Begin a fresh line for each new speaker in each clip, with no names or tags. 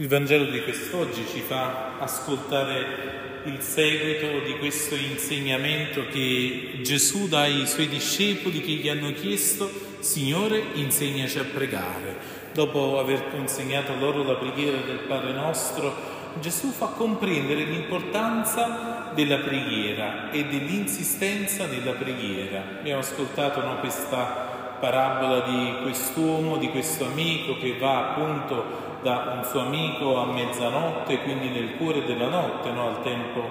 Il Vangelo di quest'oggi ci fa ascoltare il seguito di questo insegnamento che Gesù dà ai suoi discepoli che gli hanno chiesto, Signore, insegnaci a pregare. Dopo aver consegnato loro la preghiera del Padre nostro, Gesù fa comprendere l'importanza della preghiera e dell'insistenza nella preghiera. Abbiamo ascoltato no, questa parabola di quest'uomo, di questo amico che va appunto da un suo amico a mezzanotte, quindi nel cuore della notte, no? al tempo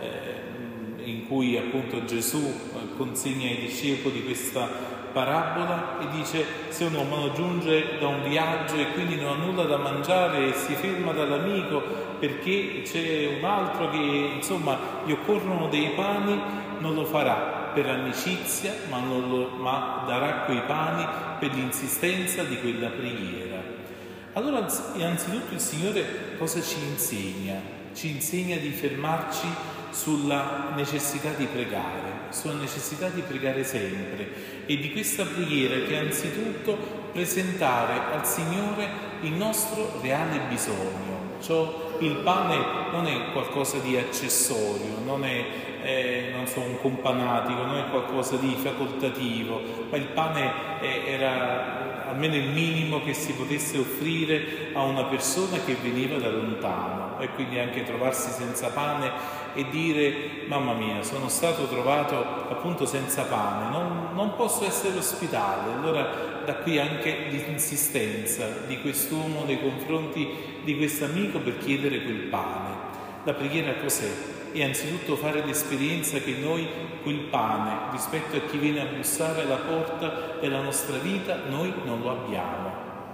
eh, in cui appunto Gesù eh, consegna ai discepoli questa parabola e dice se un uomo giunge da un viaggio e quindi non ha nulla da mangiare e si ferma dall'amico perché c'è un altro che insomma gli occorrono dei pani, non lo farà per amicizia, ma, lo, ma darà quei pani per l'insistenza di quella preghiera. Allora innanzitutto il Signore cosa ci insegna? Ci insegna di fermarci sulla necessità di pregare, sulla necessità di pregare sempre e di questa preghiera che anzitutto presentare al Signore il nostro reale bisogno. Cioè il pane non è qualcosa di accessorio, non è eh, non so, un companatico, non è qualcosa di facoltativo, ma il pane eh, era almeno il minimo che si potesse offrire a una persona che veniva da lontano. E quindi anche trovarsi senza pane e dire mamma mia sono stato trovato appunto senza pane, non, non posso essere ospitale, allora da qui anche l'insistenza di quest'uomo nei confronti di questo amico per chiedere quel pane. La preghiera cos'è? e anzitutto fare l'esperienza che noi quel pane rispetto a chi viene a bussare alla porta della nostra vita, noi non lo abbiamo.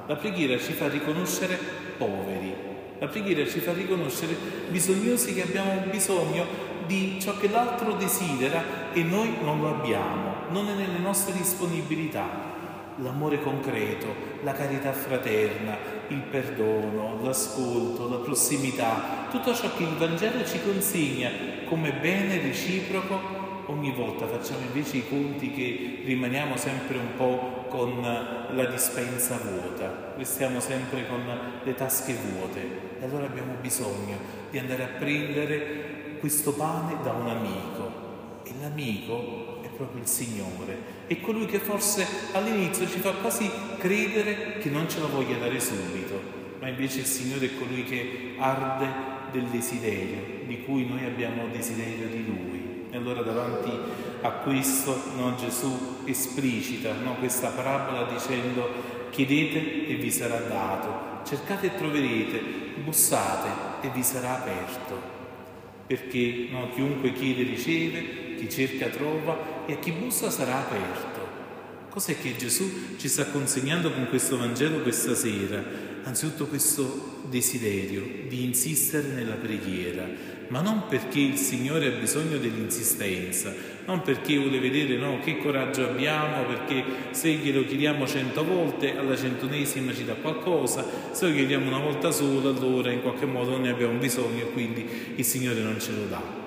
La preghiera ci fa riconoscere poveri, la preghiera ci fa riconoscere bisognosi che abbiamo bisogno di ciò che l'altro desidera e noi non lo abbiamo, non è nelle nostre disponibilità l'amore concreto, la carità fraterna, il perdono, l'ascolto, la prossimità, tutto ciò che il Vangelo ci consegna come bene reciproco, ogni volta facciamo invece i conti che rimaniamo sempre un po' con la dispensa vuota, restiamo sempre con le tasche vuote. E allora abbiamo bisogno di andare a prendere questo pane da un amico. E l'amico proprio il Signore. È colui che forse all'inizio ci fa quasi credere che non ce la voglia dare subito, ma invece il Signore è colui che arde del desiderio, di cui noi abbiamo desiderio di Lui. E allora davanti a questo no, Gesù esplicita no, questa parabola dicendo chiedete e vi sarà dato, cercate e troverete, bussate e vi sarà aperto. Perché no, chiunque chiede riceve, chi cerca trova e a chi bussa sarà aperto. Cos'è che Gesù ci sta consegnando con questo Vangelo questa sera? Anzitutto questo desiderio di insistere nella preghiera, ma non perché il Signore ha bisogno dell'insistenza, non perché vuole vedere no, che coraggio abbiamo, perché se glielo chiediamo cento volte, alla centunesima ci dà qualcosa, se lo chiediamo una volta sola, allora in qualche modo non ne abbiamo bisogno e quindi il Signore non ce lo dà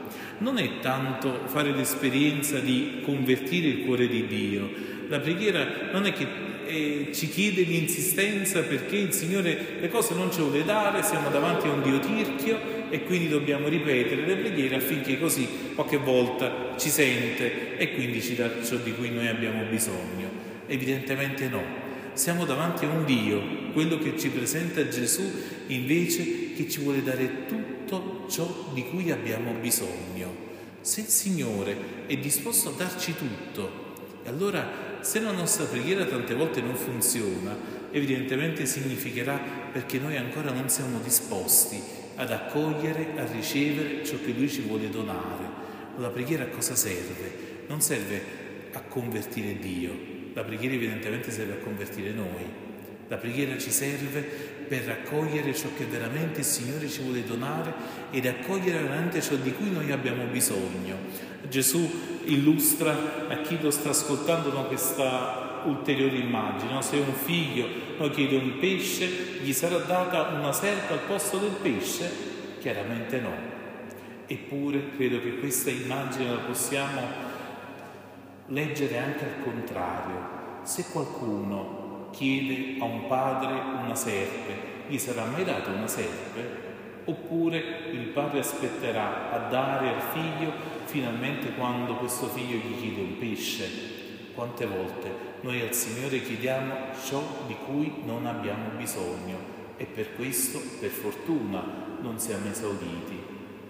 non è tanto fare l'esperienza di convertire il cuore di Dio. La preghiera non è che eh, ci chiede l'insistenza perché il Signore le cose non ce le vuole dare, siamo davanti a un Dio tirchio e quindi dobbiamo ripetere le preghiere affinché così qualche volta ci sente e quindi ci dà ciò di cui noi abbiamo bisogno. Evidentemente no. Siamo davanti a un Dio, quello che ci presenta Gesù invece che ci vuole dare tutto ciò di cui abbiamo bisogno. Se il Signore è disposto a darci tutto, allora se la nostra preghiera tante volte non funziona, evidentemente significherà perché noi ancora non siamo disposti ad accogliere, a ricevere ciò che Lui ci vuole donare. La preghiera a cosa serve? Non serve a convertire Dio, la preghiera evidentemente serve a convertire noi. La preghiera ci serve per raccogliere ciò che veramente il Signore ci vuole donare ed accogliere veramente ciò di cui noi abbiamo bisogno. Gesù illustra a chi lo sta ascoltando questa ulteriore immagine. Se un figlio no, chiede un pesce, gli sarà data una serpe al posto del pesce? Chiaramente no. Eppure credo che questa immagine la possiamo leggere anche al contrario. Se qualcuno chiede a un padre una serpe, gli sarà mai data una serpe? Oppure il padre aspetterà a dare al figlio finalmente quando questo figlio gli chiede un pesce? Quante volte noi al Signore chiediamo ciò di cui non abbiamo bisogno e per questo, per fortuna, non siamo esauditi.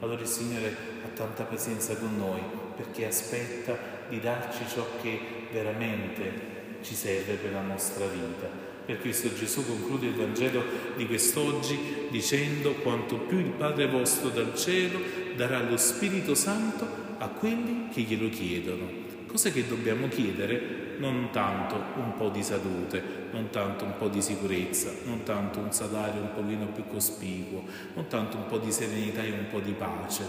Allora il Signore ha tanta pazienza con noi perché aspetta di darci ciò che veramente ci serve per la nostra vita. Per questo Gesù conclude il Vangelo di quest'oggi dicendo quanto più il Padre vostro dal cielo darà lo Spirito Santo a quelli che glielo chiedono. Cosa che dobbiamo chiedere? Non tanto un po' di salute, non tanto un po' di sicurezza, non tanto un salario un pochino più cospicuo, non tanto un po' di serenità e un po' di pace,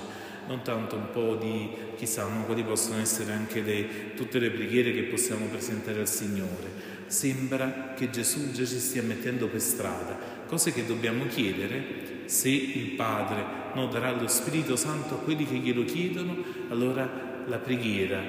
non tanto un po' di, chissà, quali possono essere anche le, tutte le preghiere che possiamo presentare al Signore. Sembra che Gesù già ci stia mettendo per strada, cose che dobbiamo chiedere. Se il Padre non darà lo Spirito Santo a quelli che glielo chiedono, allora la preghiera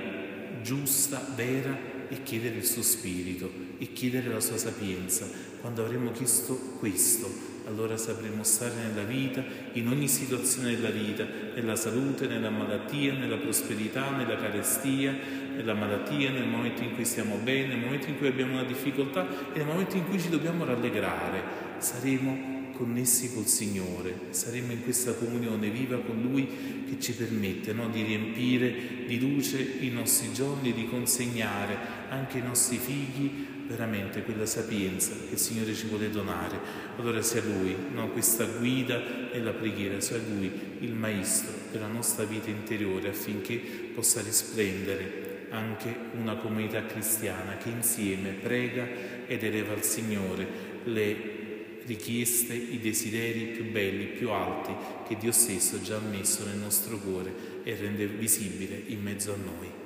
giusta, vera, è chiedere il suo Spirito e chiedere la sua sapienza. Quando avremo chiesto questo, allora sapremo stare nella vita, in ogni situazione della vita, nella salute, nella malattia, nella prosperità, nella carestia, nella malattia, nel momento in cui stiamo bene, nel momento in cui abbiamo una difficoltà e nel momento in cui ci dobbiamo rallegrare. Saremo connessi col Signore, saremo in questa comunione viva con Lui che ci permette no, di riempire di luce i nostri giorni, di consegnare anche ai nostri figli veramente quella sapienza che il Signore ci vuole donare. Allora sia Lui, no, questa guida nella preghiera, sia Lui il Maestro della nostra vita interiore affinché possa risplendere anche una comunità cristiana che insieme prega ed eleva al Signore le richieste, i desideri più belli, più alti che Dio stesso già ha messo nel nostro cuore e rende visibile in mezzo a noi.